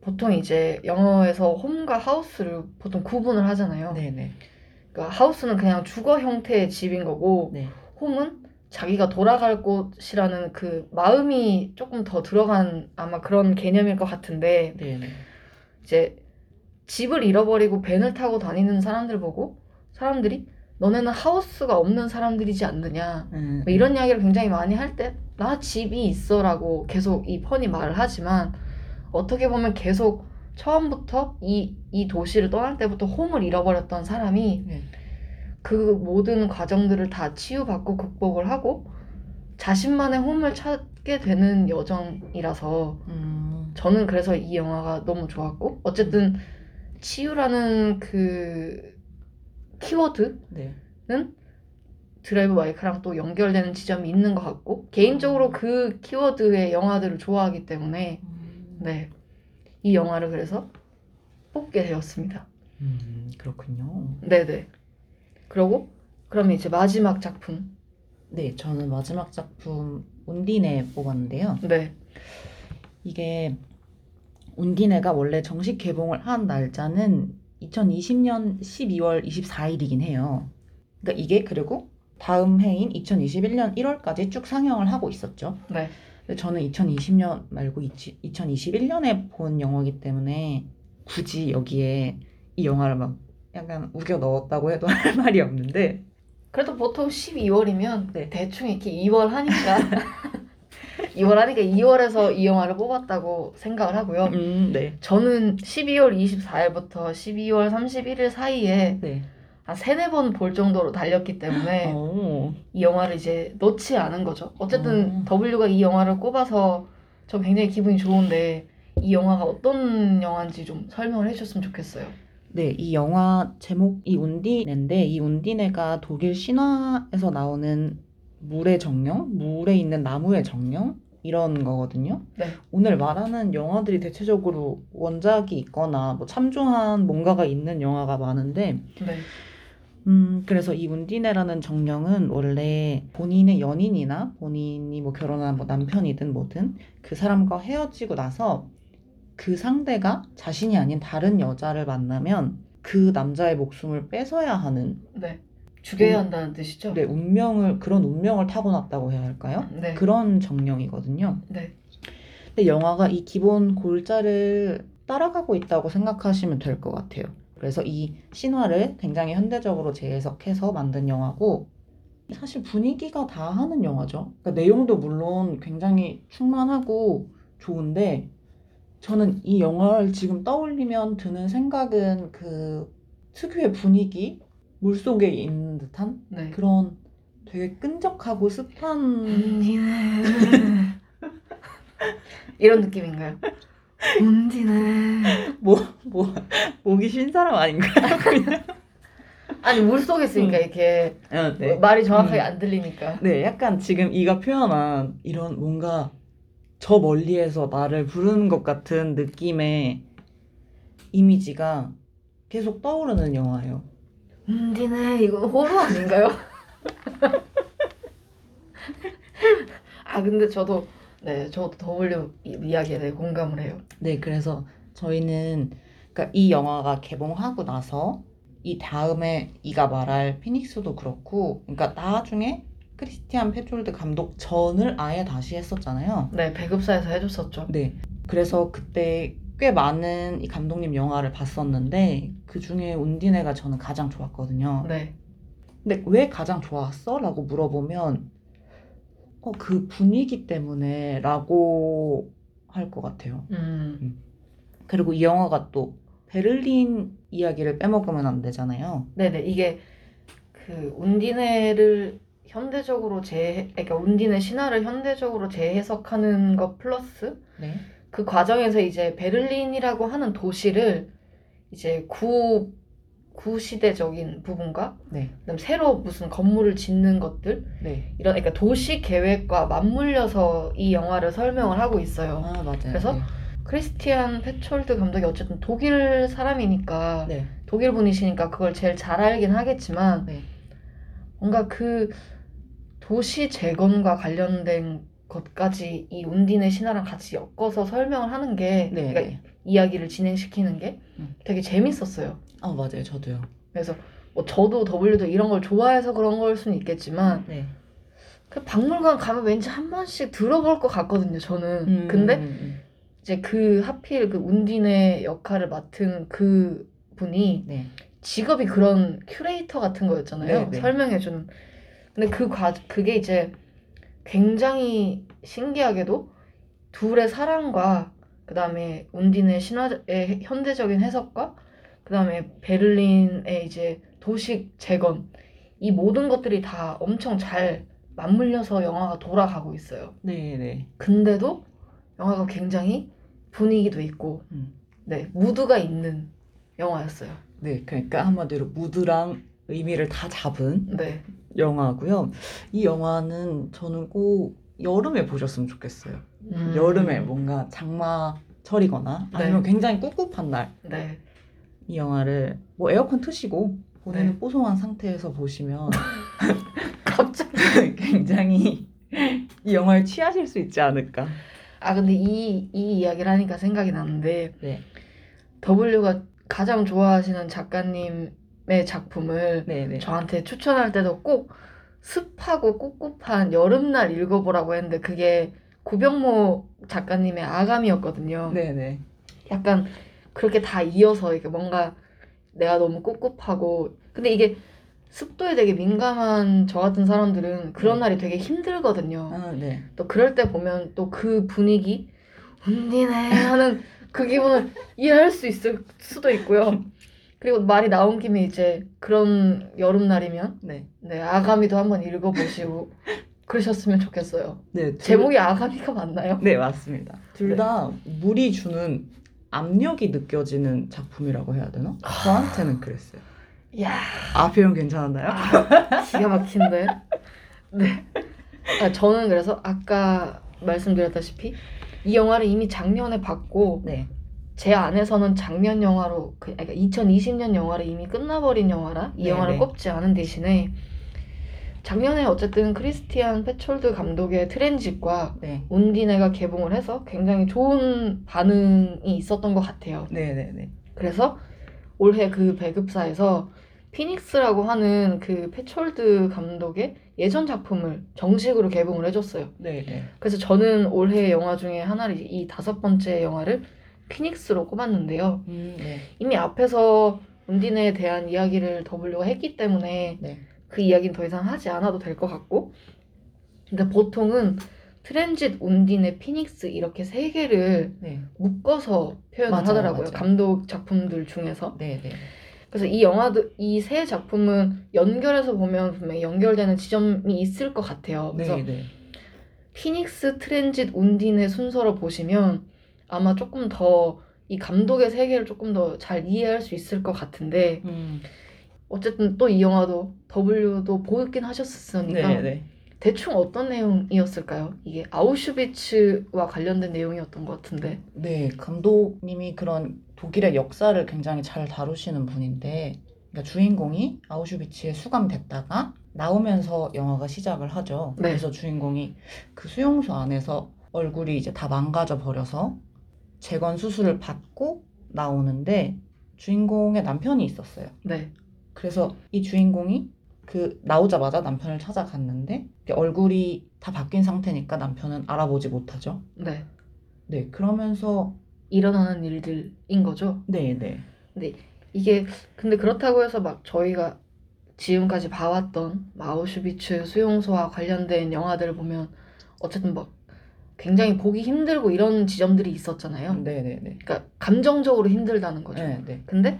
S2: 보통 이제 영어에서 home과 house를 보통 구분을 하잖아요.
S1: 네, 네.
S2: 그러니까 하우스는 그냥 주거 형태의 집인 거고
S1: 네.
S2: 홈은 자기가 돌아갈 곳이라는 그 마음이 조금 더 들어간 아마 그런 개념일 것 같은데
S1: 네, 네.
S2: 이제 집을 잃어버리고 벤을 타고 다니는 사람들 보고 사람들이 너네는 하우스가 없는 사람들이지 않느냐
S1: 음.
S2: 뭐 이런 이야기를 굉장히 많이 할 때 나 집이 있어라고 계속 이 펀이 말을 하지만 어떻게 보면 계속 처음부터 이, 이 도시를 떠날 때부터 home을 잃어버렸던 사람이
S1: 네.
S2: 그 모든 과정들을 다 치유받고 극복을 하고 자신만의 home을 찾게 되는 여정이라서
S1: 음,
S2: 저는 그래서 이 영화가 너무 좋았고 어쨌든 치유라는 그 키워드는
S1: 네.
S2: 드라이브 마이카랑 또 연결되는 지점이 있는 것 같고 개인적으로 그 키워드의 영화들을 좋아하기 때문에
S1: 음,
S2: 네이 영화를 그래서 뽑게 되었습니다.
S1: 음, 그렇군요.
S2: 네네. 그리고 그럼 이제 마지막 작품.
S1: 네, 저는 마지막 작품 온디네 뽑았는데요.
S2: 네.
S1: 이게 온디네가 원래 정식 개봉을 한 날짜는 2020년 12월 24일이긴 해요. 그러니까 이게 그리고 다음 해인 2021년 1월까지 쭉 상영을 하고 있었죠.
S2: 네.
S1: 근데 저는 2020년 말고 2021년에 본 영화이기 때문에 굳이 여기에 이 영화를 막 약간 우겨 넣었다고 해도 *laughs* 할 말이 없는데
S2: 그래도 보통 12월이면
S1: 네.
S2: 대충 이렇게 2월 하니까 *laughs* 2월 하니까 2월에서 이 영화를 뽑았다고 생각을 하고요.
S1: 음, 네.
S2: 저는 12월 24일부터 12월 31일 사이에
S1: 네.
S2: 한 세네 번 볼 정도로 달렸기 때문에
S1: 오.
S2: 이 영화를 이제 놓지 않은 거죠. 어쨌든
S1: 음.
S2: W가 이 영화를 꼽아서 저 굉장히 기분이 좋은데 이 영화가 어떤 영화인지 좀 설명을 해주셨으면 좋겠어요.
S1: 네, 이 영화 제목이 운디네인데 이 운디네가 독일 신화에서 나오는 물의 정령, 물에 있는 나무의 정령 이런 거거든요.
S2: 네.
S1: 오늘 말하는 영화들이 대체적으로 원작이 있거나 뭐 참조한 뭔가가 있는 영화가 많은데
S2: 네.
S1: 음, 그래서 이 운디네라는 정령은 원래 본인의 연인이나 본인이 뭐 결혼한 뭐 남편이든 뭐든 그 사람과 헤어지고 나서 그 상대가 자신이 아닌 다른 여자를 만나면 그 남자의 목숨을 뺏어야 하는
S2: 네. 죽여야
S1: 음.
S2: 한다는 뜻이죠?
S1: 네, 운명을 그런 운명을 타고났다고 해야 할까요?
S2: 네.
S1: 그런 정령이거든요.
S2: 네.
S1: 근데 영화가 이 기본 골자를 따라가고 있다고 생각하시면 될 것 같아요. 그래서 이 신화를 굉장히 현대적으로 재해석해서 만든 영화고 사실 분위기가 다 하는 영화죠. 그러니까 내용도 물론 굉장히 충만하고 좋은데 저는 이 영화를 지금 떠올리면 드는 생각은 그 특유의 분위기 물 속에 있는 듯한
S2: 네.
S1: 그런 되게 끈적하고 습한
S2: 운디네. *laughs* 이런 느낌인가요? 운디네.
S1: 뭐, 뭐, 목이 쉰 사람 아닌가요? 그냥. *laughs*
S2: 아니 물 속에 있으니까
S1: 음.
S2: 이렇게
S1: 어, 네.
S2: 말이 정확하게
S1: 음.
S2: 안 들리니까.
S1: 네, 약간 지금 이가 표현한 이런 뭔가 저 멀리에서 나를 부르는 것 같은 느낌의 이미지가 계속 떠오르는 영화예요.
S2: 운디네 이거 호루 아닌가요? *laughs* 아 근데 저도 네 저도 이- 이야기에 대해 공감을 해요.
S1: 네, 그래서 저희는 그러니까 이 영화가 개봉하고 나서 이 다음에 이가 말할 피닉스도 그렇고, 그러니까 나중에 크리스티안 페트롤드 감독 전을 아예 다시 했었잖아요.
S2: 네 배급사에서 해줬었죠.
S1: 네. 그래서 그때 꽤 많은 이 감독님 영화를 봤었는데 그 중에 운디네가 저는 가장 좋았거든요.
S2: 네.
S1: 근데 왜 가장 좋았어? 라고 물어보면 어, 그 분위기 때문에 라고 할 것 같아요.
S2: 음.
S1: 그리고 이 영화가 또 베를린 이야기를 빼먹으면 안 되잖아요.
S2: 네네 이게 그 운디네를 현대적으로 재 그러니까 운디네 신화를 현대적으로 재해석하는 것 플러스
S1: 네.
S2: 그 과정에서 이제 베를린이라고 하는 도시를 이제 구 구시대적인 부분과
S1: 네.
S2: 그다음 새로 무슨 건물을 짓는 것들
S1: 네.
S2: 이런 그러니까 도시 계획과 맞물려서 이 영화를 설명을 하고 있어요.
S1: 아, 맞아요.
S2: 그래서?
S1: 네.
S2: 크리스티안 페촐드 감독이 어쨌든 독일 사람이니까
S1: 네.
S2: 독일 분이시니까 그걸 제일 잘 알긴 하겠지만
S1: 네.
S2: 뭔가 그 도시 재건과 관련된 것까지 이 운디네 신화랑 같이 엮어서 설명을 하는 게
S1: 네.
S2: 그러니까
S1: 네.
S2: 이야기를 진행시키는 게
S1: 음.
S2: 되게 재밌었어요.
S1: 아, 맞아요. 저도요.
S2: 그래서 뭐 저도 W도 이런 걸 좋아해서 그런 걸 수는 있겠지만
S1: 네.
S2: 그 박물관 가면 왠지 한 번씩 들어볼 것 같거든요. 저는.
S1: 음,
S2: 근데
S1: 음, 음.
S2: 이제 그 하필 그 운디네 역할을 맡은 그 분이
S1: 네.
S2: 직업이 그런 큐레이터 같은 거였잖아요.
S1: 네, 네.
S2: 설명해주는. 근데 그 과, 그게 이제 굉장히 신기하게도 둘의 사랑과 그 다음에 운디네 신화의 현대적인 해석과 그 다음에 베를린의 이제 도시 재건 이 모든 것들이 다 엄청 잘 맞물려서 영화가 돌아가고 있어요.
S1: 네, 네.
S2: 근데도 영화가 굉장히 분위기도 있고
S1: 음.
S2: 네 무드가 있는 영화였어요.
S1: 네, 그러니까 한마디로 무드랑 의미를 다 잡은
S2: 네,
S1: 영화고요. 이 영화는 저는 꼭 여름에 보셨으면 좋겠어요.
S2: 음,
S1: 여름에 뭔가 장마철이거나 아니면 굉장히 꿉꿉한 날이
S2: 네,
S1: 영화를 뭐 에어컨 트시고 본인은
S2: 네.
S1: 뽀송한 상태에서 보시면 *laughs*
S2: 갑자기
S1: 굉장히 이 영화에 취하실 수 있지 않을까.
S2: 아 근데 이, 이 이야기를 하니까 생각이 나는데
S1: 네,
S2: W가 가장 좋아하시는 작가님의 작품을
S1: 네, 네.
S2: 저한테 추천할 때도 꼭 습하고 꿉꿉한 여름날 읽어보라고 했는데 그게 구병모 작가님의 아감이었거든요.
S1: 네, 네.
S2: 약간 그렇게 다 이어서 이게 뭔가 내가 너무 꿉꿉하고 근데 이게 습도에 되게 민감한 저 같은 사람들은 그런
S1: 네.
S2: 날이 되게 힘들거든요.
S1: 아, 네.
S2: 또 그럴 때 보면 또 그 분위기 운디네 하는 그 기분을 이해할 수 있을 수도 있고요. 그리고 말이 나온 김에 이제 그런 여름날이면
S1: 네.
S2: 네 아가미도 한번 읽어보시고 *laughs* 그러셨으면 좋겠어요.
S1: 네, 둘-
S2: 제목이 아가미가 맞나요?
S1: 네, 맞습니다. 둘
S2: 네.
S1: 다 물이 주는 압력이 느껴지는 작품이라고 해야 되나? 저한테는 그랬어요.
S2: 이야
S1: 아, 표현 괜찮았나요?
S2: 아, 기가 막힌데. *laughs* 네. 아, 저는 그래서 아까 말씀드렸다시피 이 영화를 이미 작년에 봤고
S1: 네.
S2: 제 안에서는 작년 영화로 그 그러니까 2020년 영화를 이미 끝나버린 영화라 이
S1: 네,
S2: 영화를
S1: 네.
S2: 꼽지 않은 대신에 작년에 어쨌든 크리스티안 페촐드 감독의 트랜짓과
S1: 네.
S2: 운디네가 개봉을 해서 굉장히 좋은 반응이 있었던 것 같아요.
S1: 네, 네, 네.
S2: 그래서 올해 그 배급사에서 피닉스라고 하는 그 페촐드 감독의 예전 작품을 정식으로 개봉을 해줬어요.
S1: 네, 네.
S2: 그래서 저는 올해 영화 중에 하나를 이 다섯 번째 영화를 피닉스로 꼽았는데요.
S1: 음, 네.
S2: 이미 앞에서 운디네에 대한 이야기를 W가 했기 때문에
S1: 네.
S2: 그 이야기는 더 이상 하지 않아도 될 것 같고 근데 보통은 트랜짓, 운디네, 피닉스 이렇게 세 개를
S1: 네.
S2: 묶어서 표현을
S1: 맞아요,
S2: 하더라고요.
S1: 맞아요.
S2: 감독 작품들 중에서.
S1: 네, 네.
S2: 그래서 이 영화들 이세 작품은 연결해서 보면 분명히 연결되는 지점이 있을 것 같아요. 그래서
S1: 네, 네.
S2: 피닉스, 트랜짓, 운딘의 순서로 보시면 아마 조금 더 이 감독의 세계를 조금 더 잘 이해할 수 있을 것 같은데
S1: 음.
S2: 어쨌든 또 이 영화도 W도 보긴 하셨으니까
S1: 네, 네.
S2: 대충 어떤 내용이었을까요? 이게 아우슈비츠와 관련된 내용이었던 것 같은데
S1: 네, 감독님이 그런 독일의 역사를 굉장히 잘 다루시는 분인데, 그러니까 주인공이 아우슈비츠에 수감됐다가 나오면서 영화가 시작을 하죠.
S2: 네.
S1: 그래서 주인공이 그 수용소 안에서 얼굴이 이제 다 망가져 버려서 재건 수술을 받고 나오는데 주인공의 남편이 있었어요.
S2: 네,
S1: 그래서 이 주인공이 그 나오자마자 남편을 찾아갔는데 얼굴이 다 바뀐 상태니까 남편은 알아보지 못하죠.
S2: 네
S1: 네, 그러면서
S2: 일어나는 일들인 거죠.
S1: 네, 네.
S2: 이게 근데 그렇다고 해서 막 저희가 지금까지 봐왔던 마우슈비츠 수용소와 관련된 영화들을 보면 어쨌든 막 굉장히 보기 힘들고 이런 지점들이 있었잖아요.
S1: 네, 네, 네.
S2: 그러니까 감정적으로 힘들다는 거죠.
S1: 네, 네.
S2: 근데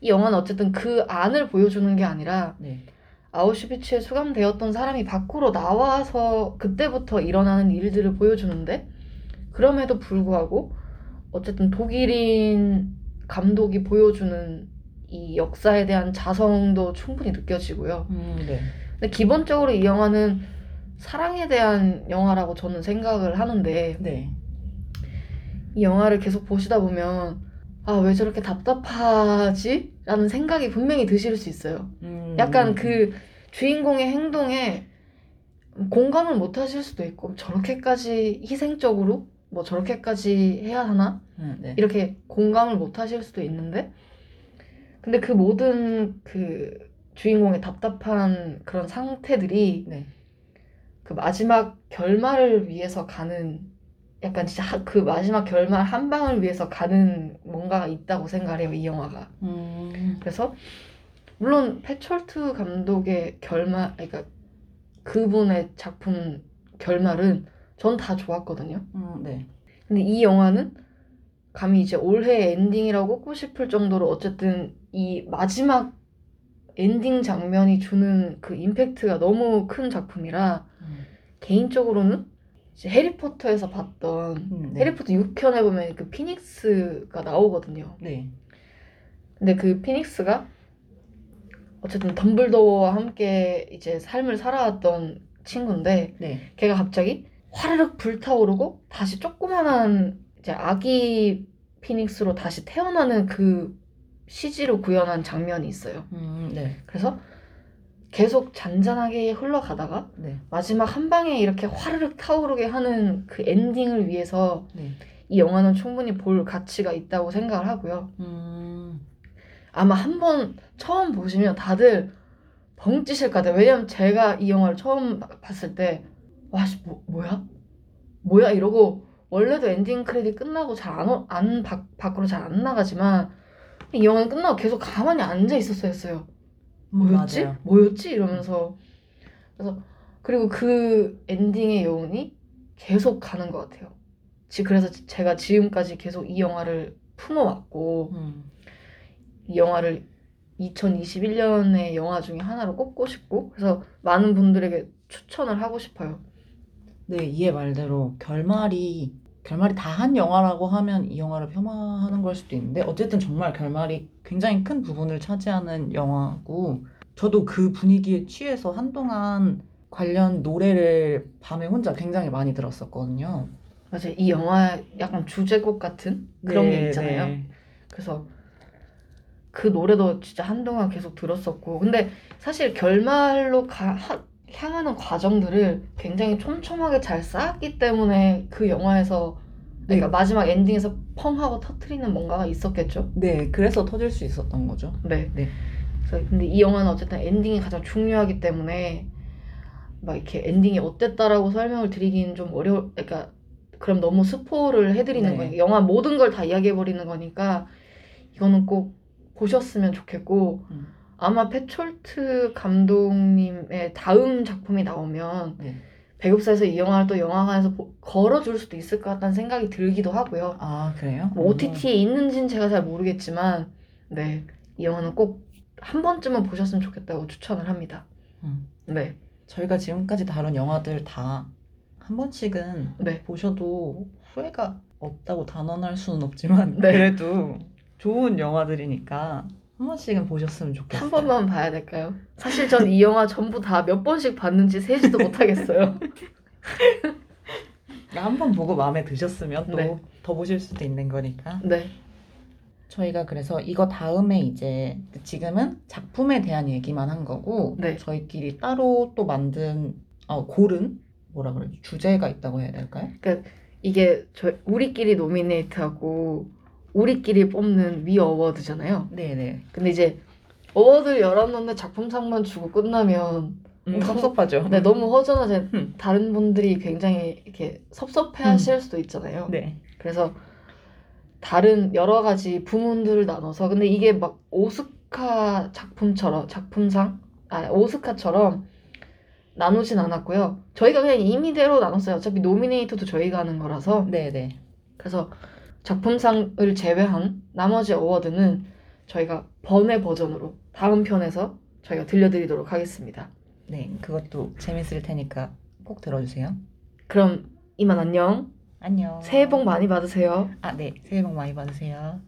S2: 이 영화는 어쨌든 그 안을 보여주는 게 아니라
S1: 네.
S2: 아우슈비츠에 수감되었던 사람이 밖으로 나와서 그때부터 일어나는 일들을 보여주는데 그럼에도 불구하고 어쨌든 독일인 감독이 보여주는 이 역사에 대한 자성도 충분히 느껴지고요.
S1: 음, 네.
S2: 근데 기본적으로 이 영화는 사랑에 대한 영화라고 저는 생각을 하는데
S1: 네.
S2: 이 영화를 계속 보시다 보면 아 왜 저렇게 답답하지? 라는 생각이 분명히 드실 수 있어요.
S1: 음,
S2: 약간 그 주인공의 행동에 공감을 못 하실 수도 있고 저렇게까지 희생적으로 뭐 저렇게까지 해야 하나
S1: 음, 네.
S2: 이렇게 공감을 못 하실 수도 있는데 근데 그 모든 그 주인공의 답답한 그런 상태들이
S1: 네.
S2: 그 마지막 결말을 위해서 가는 약간 진짜 하- 그 마지막 결말 한 방을 위해서 가는 뭔가가 있다고 생각해요 이 영화가
S1: 음,
S2: 그래서 물론 페촐트 감독의 결말, 그러니까 그분의 작품 결말은 전 다 좋았거든요.
S1: 음, 네.
S2: 근데 이 영화는 감히 이제 올해 엔딩이라고 꼽고 싶을 정도로 어쨌든 이 마지막 엔딩 장면이 주는 그 임팩트가 너무 큰 작품이라
S1: 음.
S2: 개인적으로는 해리포터에서 봤던
S1: 음, 네.
S2: 해리포터 6편에 보면 그 피닉스가 나오거든요.
S1: 네.
S2: 근데 그 피닉스가 어쨌든 덤블도어와 함께 이제 삶을 살아왔던 친구인데
S1: 네.
S2: 걔가 갑자기 화르륵 불타오르고 다시 조그만한 이제 아기 피닉스로 다시 태어나는 그 CG로 구현한 장면이 있어요.
S1: 음, 네.
S2: 그래서 계속 잔잔하게 흘러가다가
S1: 네.
S2: 마지막 한 방에 이렇게 화르륵 타오르게 하는 그 엔딩을 위해서
S1: 네.
S2: 이 영화는 충분히 볼 가치가 있다고 생각을 하고요.
S1: 음.
S2: 아마 한 번 처음 보시면 다들 벙찌실 것 같아요. 왜냐면 제가 이 영화를 처음 봐- 봤을 때, 와, 씨, 뭐, 뭐야? 뭐야? 이러고, 원래도 엔딩 크레딧 끝나고 잘 안, 안, 밖, 밖으로 잘 안 나가지만, 이 영화는 끝나고 계속 가만히 앉아 있었어야 했어요. 뭐였지?
S1: 음, 맞아요.
S2: 뭐였지? 이러면서. 그래서, 그리고 그 엔딩의 여운이 계속 가는 것 같아요. 지- 그래서 제가 지금까지 계속 이 영화를 품어왔고,
S1: 음.
S2: 이 영화를 2021년의 영화 중에 하나로 꼽고 싶고 그래서 많은 분들에게 추천을 하고 싶어요.
S1: 네, 이해 말대로 결말이 결말이 다 한 영화라고 하면 이 영화를 폄하하는 걸 수도 있는데 어쨌든 정말 결말이 굉장히 큰 부분을 차지하는 영화고 저도 그 분위기에 취해서 한동안 관련 노래를 밤에 혼자 굉장히 많이 들었었거든요.
S2: 맞아요. 이 영화 약간 주제곡 같은 그런 게 있잖아요.
S1: 네.
S2: 그래서 그 노래도 진짜 한동안 계속 들었었고 근데 사실 결말로 가, 하- 향하는 과정들을 굉장히 촘촘하게 잘 쌓았기 때문에 그 영화에서 그러니까 마지막 엔딩에서 펑 하고 터트리는 뭔가가 있었겠죠.
S1: 네, 그래서 터질 수 있었던 거죠.
S2: 네.
S1: 네.
S2: 그래서 근데 이 영화는 어쨌든 엔딩이 가장 중요하기 때문에 막 이렇게 엔딩이 어땠다라고 설명을 드리기는 좀 어려. 그러니까 그럼 너무 스포를 해드리는
S1: 네.
S2: 거예요. 영화 모든 걸 다 이야기해 버리는 거니까 이거는 꼭 보셨으면 좋겠고
S1: 음.
S2: 아마 페촐트 감독님의 다음 작품이 나오면
S1: 네.
S2: 배급사에서 이 영화를 또 영화관에서 보- 걸어줄 수도 있을 것 같다는 생각이 들기도 하고요.
S1: 아, 그래요?
S2: 뭐 OTT에 있는지는 제가 잘 모르겠지만, 네, 이 영화는 꼭 한 번쯤은 보셨으면 좋겠다고 추천을 합니다.
S1: 음.
S2: 네,
S1: 저희가 지금까지 다룬 영화들 다 한 번씩은
S2: 네,
S1: 보셔도 후회가 없다고 단언할 수는 없지만
S2: 네.
S1: 그래도 좋은 영화들이니까 한 번씩은 보셨으면 좋겠어요.
S2: 한 번만 봐야 될까요? 사실 전 이 영화 전부 다 몇 번씩 봤는지 세지도 못하겠어요. *laughs*
S1: 한 번 보고 마음에 드셨으면 또
S2: 네.
S1: 더 보실 수도 있는 거니까.
S2: 네,
S1: 저희가 그래서 이거 다음에 이제 지금은 작품에 대한 얘기만 한 거고
S2: 네.
S1: 저희끼리 따로 또 만든 어, 고른 뭐라 그러지 주제가 있다고 해야 될까요?
S2: 이게 저 우리끼리 노미네이트하고 우리끼리 뽑는 We Award잖아요.
S1: 네네.
S2: 근데 이제 award 열었는데 작품상만 주고 끝나면
S1: 음, 섭섭하죠.
S2: 네, 너무 허전하지
S1: 음.
S2: 다른 분들이 굉장히 이렇게 섭섭해하실 수도 있잖아요.
S1: 네.
S2: 그래서 다른 여러 가지 부문들을 나눠서 근데 이게 막 오스카 작품처럼 작품상 아 오스카처럼 나누진 않았고요. 저희가 그냥 임의대로 나눴어요. 어차피 노미네이트도 저희가 하는 거라서
S1: 네네.
S2: 그래서 작품상을 제외한 나머지 어워드는 저희가 번외 버전으로 다음 편에서 저희가 들려드리도록 하겠습니다.
S1: 네, 그것도 재밌을 테니까 꼭 들어주세요.
S2: 그럼 이만 안녕.
S1: 안녕.
S2: 새해 복 많이 받으세요.
S1: 아, 네. 새해 복 많이 받으세요.